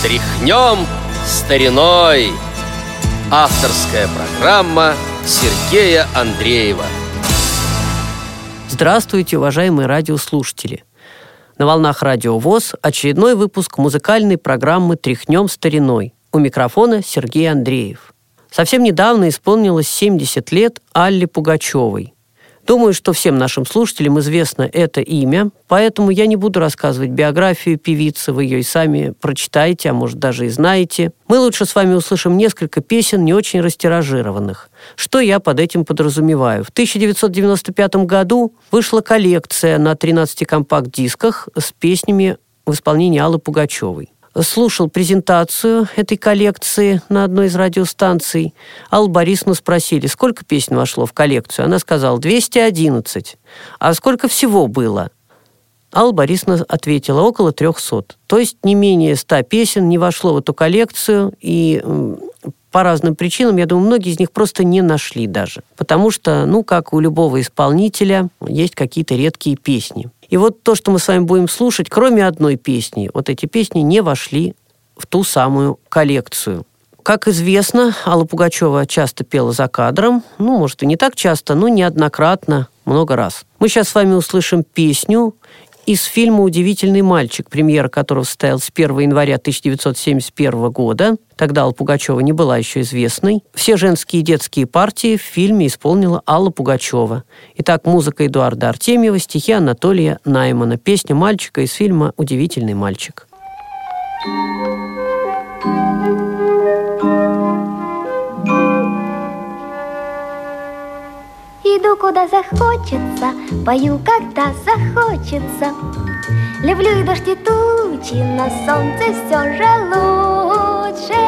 Тряхнем стариной. Авторская программа Сергея Андреева. Здравствуйте, уважаемые радиослушатели. На волнах Радио ВОЗ очередной выпуск музыкальной программы «Тряхнем стариной». У микрофона Сергей Андреев. Совсем недавно исполнилось 70 лет Алле Пугачевой – Думаю, что всем нашим слушателям известно это имя, поэтому я не буду рассказывать биографию певицы, вы ее и сами прочитаете, а может даже и знаете. Мы лучше с вами услышим несколько песен, не очень растиражированных. Что я под этим подразумеваю? В 1995 году вышла коллекция на 13 компакт-дисках с песнями в исполнении Аллы Пугачевой слушал презентацию этой коллекции на одной из радиостанций. Аллу Борисовну спросили, сколько песен вошло в коллекцию. Она сказала, 211. А сколько всего было? Алла Борисовна ответила, около 300. То есть не менее 100 песен не вошло в эту коллекцию, и по разным причинам, я думаю, многие из них просто не нашли даже. Потому что, ну, как у любого исполнителя, есть какие-то редкие песни. И вот то, что мы с вами будем слушать, кроме одной песни, вот эти песни не вошли в ту самую коллекцию. Как известно, Алла Пугачева часто пела за кадром. Ну, может, и не так часто, но неоднократно, много раз. Мы сейчас с вами услышим песню из фильма «Удивительный мальчик», премьера которого состоялась 1 января 1971 года. Тогда Алла Пугачева не была еще известной. Все женские и детские партии в фильме исполнила Алла Пугачева. Итак, музыка Эдуарда Артемьева, стихи Анатолия Наймана, песня мальчика из фильма «Удивительный мальчик». Иду куда захочется, пою, когда захочется. Люблю и дождь, и тучи, на солнце все же лучше.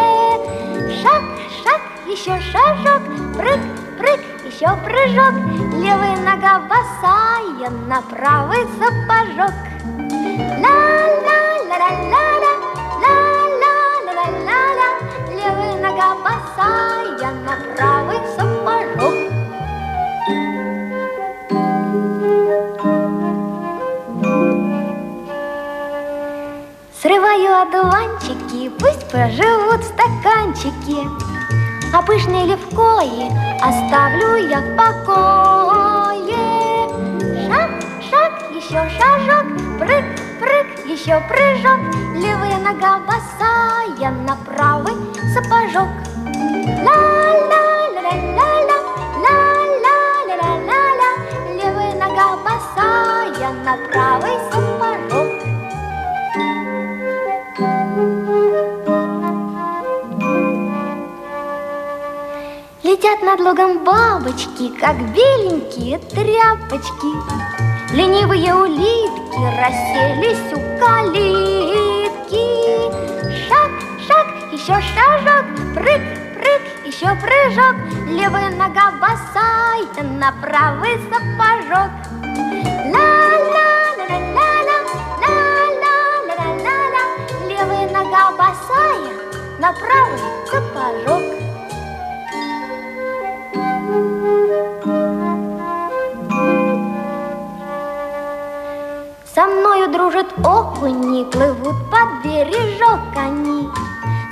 Шаг, шаг, еще шажок, прыг, прыг, еще прыжок. Левая нога босая, на правый сапожок. Ла-ла-ла-ла-ла-ла, стаканчики, А пышные левкои оставлю я в покое. Шаг, шаг, еще шажок, прыг, прыг, еще прыжок, Левая нога босая на Лугом бабочки, как беленькие тряпочки. Ленивые улитки расселись у калитки. Шаг, шаг, еще шажок, прыг, прыг, еще прыжок. Левая нога босая на правый сапожок. Ла-ла-ла-ла-ла-ла, ла-ла-ла-ла-ла-ла. Левая нога босая на правый сапожок. Со мною дружат окуни, плывут под бережок они.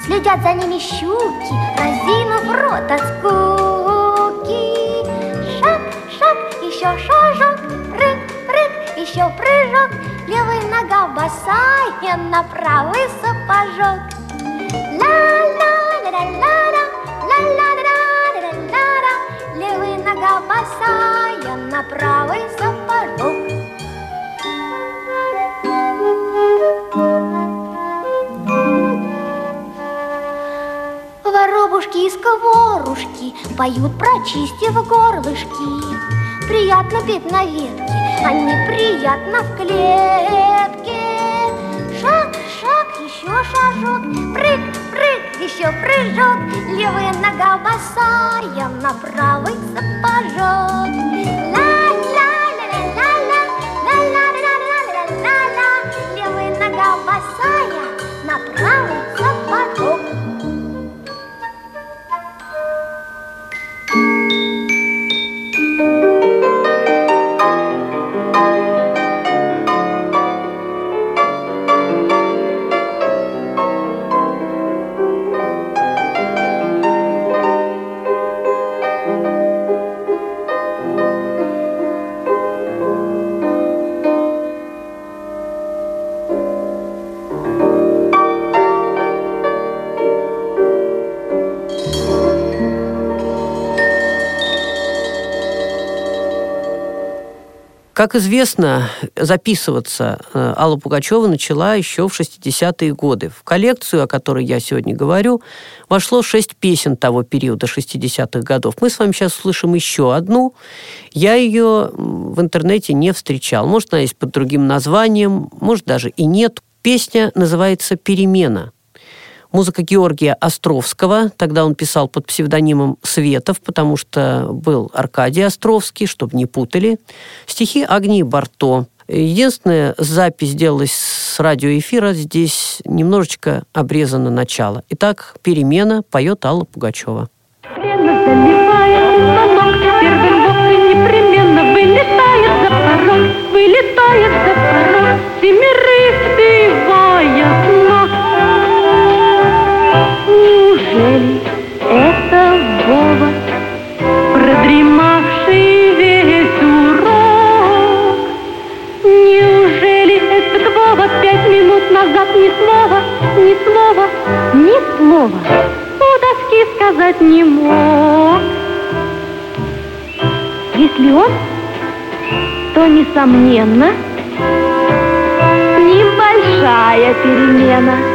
Следят за ними щуки, разинув рот от скуки. Шаг, шаг, еще шажок, прыг, прыг, еще прыжок. Левая нога босая на правый сапожок. Ла-ла-ла-ла-ла-ла, ла-ла-ла-ла-ла-ла. Левая нога босая на правый сапожок. Сковорушки Поют, прочистив горлышки Приятно петь на ветке, а неприятно в клетке. Шаг, шаг, еще шажок Прыг, прыг, еще прыжок. Левая нога босая На правый сапожок Как известно, записываться э, Алла Пугачева начала еще в 60-е годы. В коллекцию, о которой я сегодня говорю, вошло шесть песен того периода 60-х годов. Мы с вами сейчас услышим еще одну. Я ее в интернете не встречал. Может, она есть под другим названием, может, даже и нет. Песня называется «Перемена». Музыка Георгия Островского. Тогда он писал под псевдонимом Светов, потому что был Аркадий Островский, чтобы не путали. Стихи Агнии Барто. Единственная запись сделалась с радиоэфира. Здесь немножечко обрезано начало. Итак, «Перемена» поет Алла Пугачева. Вылетает за порог, семерых сбивая Неужели это Вова, продремавший весь урок? Неужели этот Вова пять минут назад ни слова, ни слова, ни слова у доски сказать не мог? Если он, то, несомненно, небольшая перемена –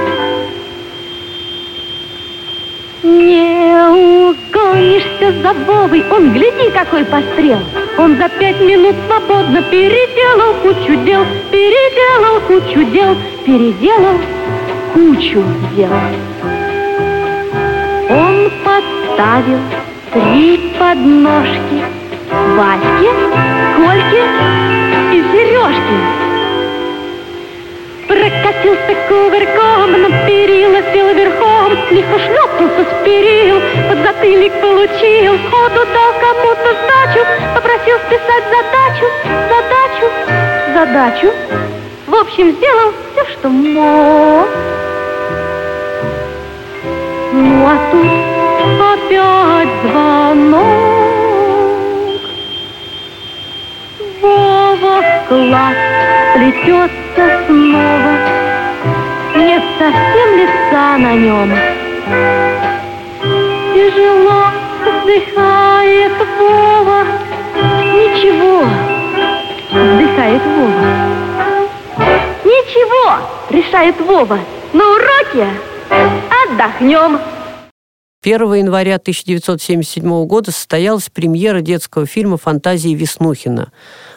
Не угонишься за Вовой, он, гляди, какой пострел. Он за пять минут свободно переделал кучу дел, переделал кучу дел, переделал кучу дел. Он подставил три подножки Ваське, Кольке и Сережке. Прокатился кувырком, на перила сел верхом, Лихо шлепнулся с перил, под затыльник получил, Ходу дал кому-то сдачу, попросил списать задачу, задачу, задачу. В общем, сделал все, что мог. Ну а тут опять звонок. Вова в класс плетет улыбнулся снова. Совсем лица на нем. Тяжело вздыхает Вова. Ничего, вздыхает Вова. Ничего, решает Вова. На уроке отдохнем. 1 января 1977 года состоялась премьера детского фильма «Фантазии Веснухина».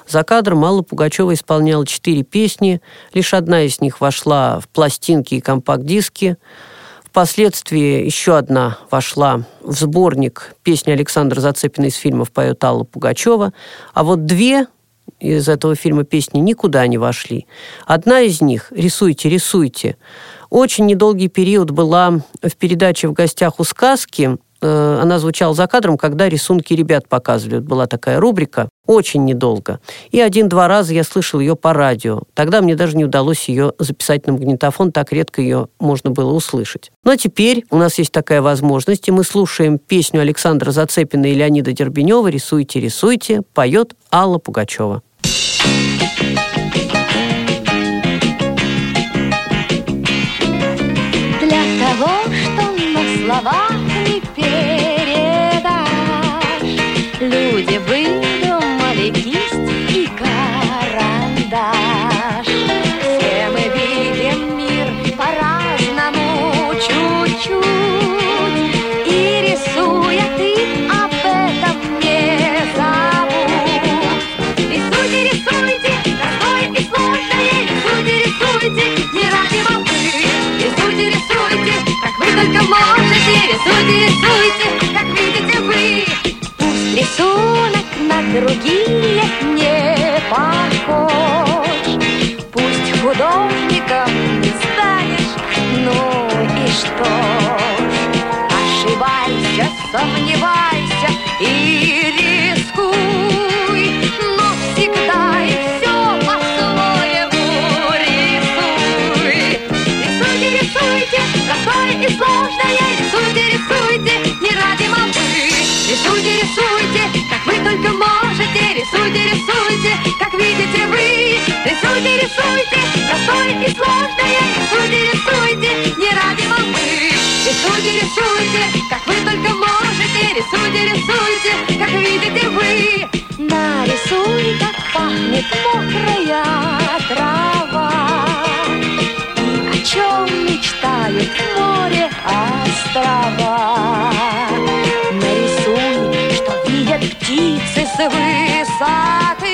За кадром Алла Пугачева исполняла четыре песни, лишь одна из них вошла в пластинки и компакт-диски. Впоследствии еще одна вошла в сборник песни Александра Зацепина из фильмов поет Алла Пугачева. А вот две из этого фильма песни никуда не вошли. Одна из них «Рисуйте, рисуйте» очень недолгий период была в передаче «В гостях у сказки», она звучала за кадром, когда рисунки ребят показывают. Была такая рубрика, очень недолго. И один-два раза я слышал ее по радио. Тогда мне даже не удалось ее записать на магнитофон, так редко ее можно было услышать. Но теперь у нас есть такая возможность, и мы слушаем песню Александра Зацепина и Леонида Дербенева «Рисуйте, рисуйте», поет Алла Пугачева. Для того, что на словах сомневайся и рискуй, но всегда и все по-своему рисуй. Рисуйте, рисуйте, простое и сложное, рисуйте, рисуйте, не ради молвы. Рисуйте, рисуйте, как вы только можете. Рисуйте, рисуйте, как видите вы. Рисуйте, рисуйте, простое и сложное. Рисуйте, рисуйте, можете Рисуйте, как видите вы. Нарисуй, как пахнет мокрая трава. И о чем мечтает море острова. Нарисуй, что видят птицы с высоты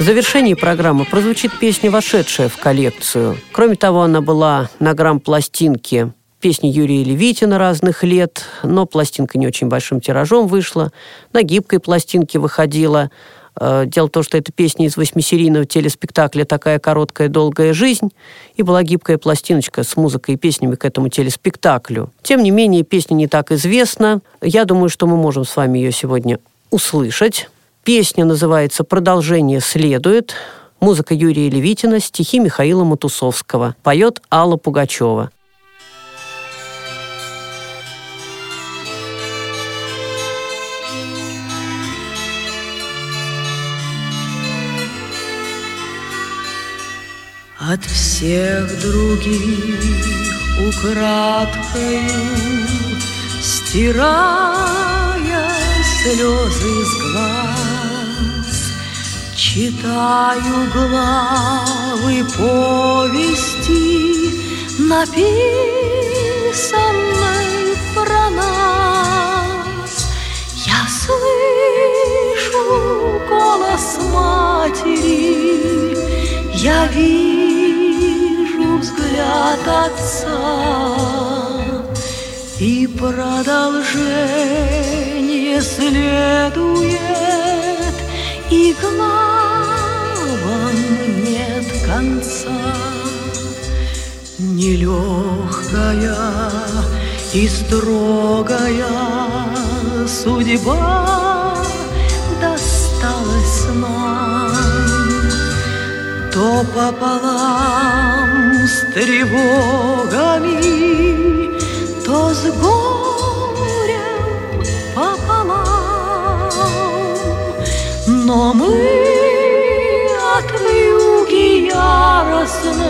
В завершении программы прозвучит песня, вошедшая в коллекцию. Кроме того, она была на грамм-пластинке песни Юрия Левитина разных лет, но пластинка не очень большим тиражом вышла. На гибкой пластинке выходила. Э, Дело в том, что это песня из восьмисерийного телеспектакля «Такая короткая долгая жизнь», и была гибкая пластиночка с музыкой и песнями к этому телеспектаклю. Тем не менее, песня не так известна. Я думаю, что мы можем с вами ее сегодня услышать. Песня называется «Продолжение следует». Музыка Юрия Левитина, стихи Михаила Матусовского. Поет Алла Пугачева. От всех других украдкою Стирая слезы с глаз Читаю главы повести Написанной про нас. Я слышу голос матери Я вижу взгляд отца. И продолжение следует И главам Нелегкая и строгая судьба досталась нам То пополам с тревогами, то с горем пополам. Но мы от вьюги яростной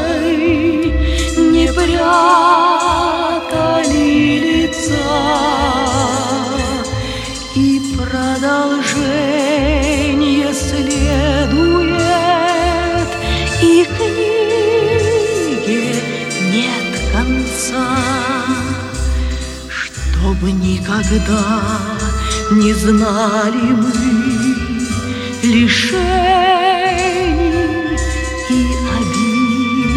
никогда не знали мы лишений и обид.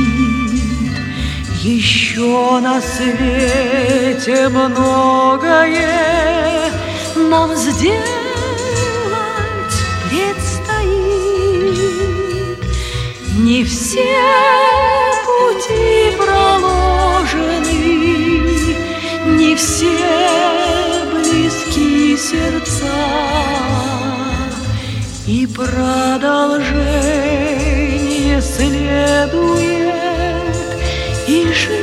Еще на свете многое нам сделать предстоит. Не все сердца, и продолжение следует, и жизни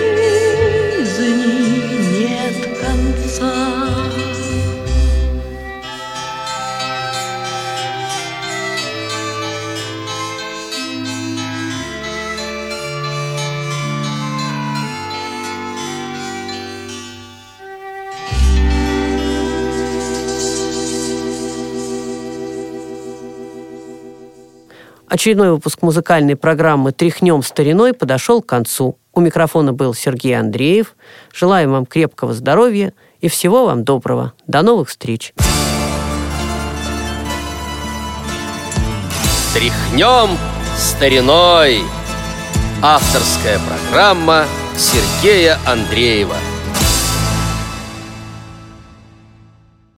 Очередной выпуск музыкальной программы «Тряхнем стариной» подошел к концу. У микрофона был Сергей Андреев. Желаем вам крепкого здоровья и всего вам доброго. До новых встреч. Тряхнем стариной. Авторская программа Сергея Андреева.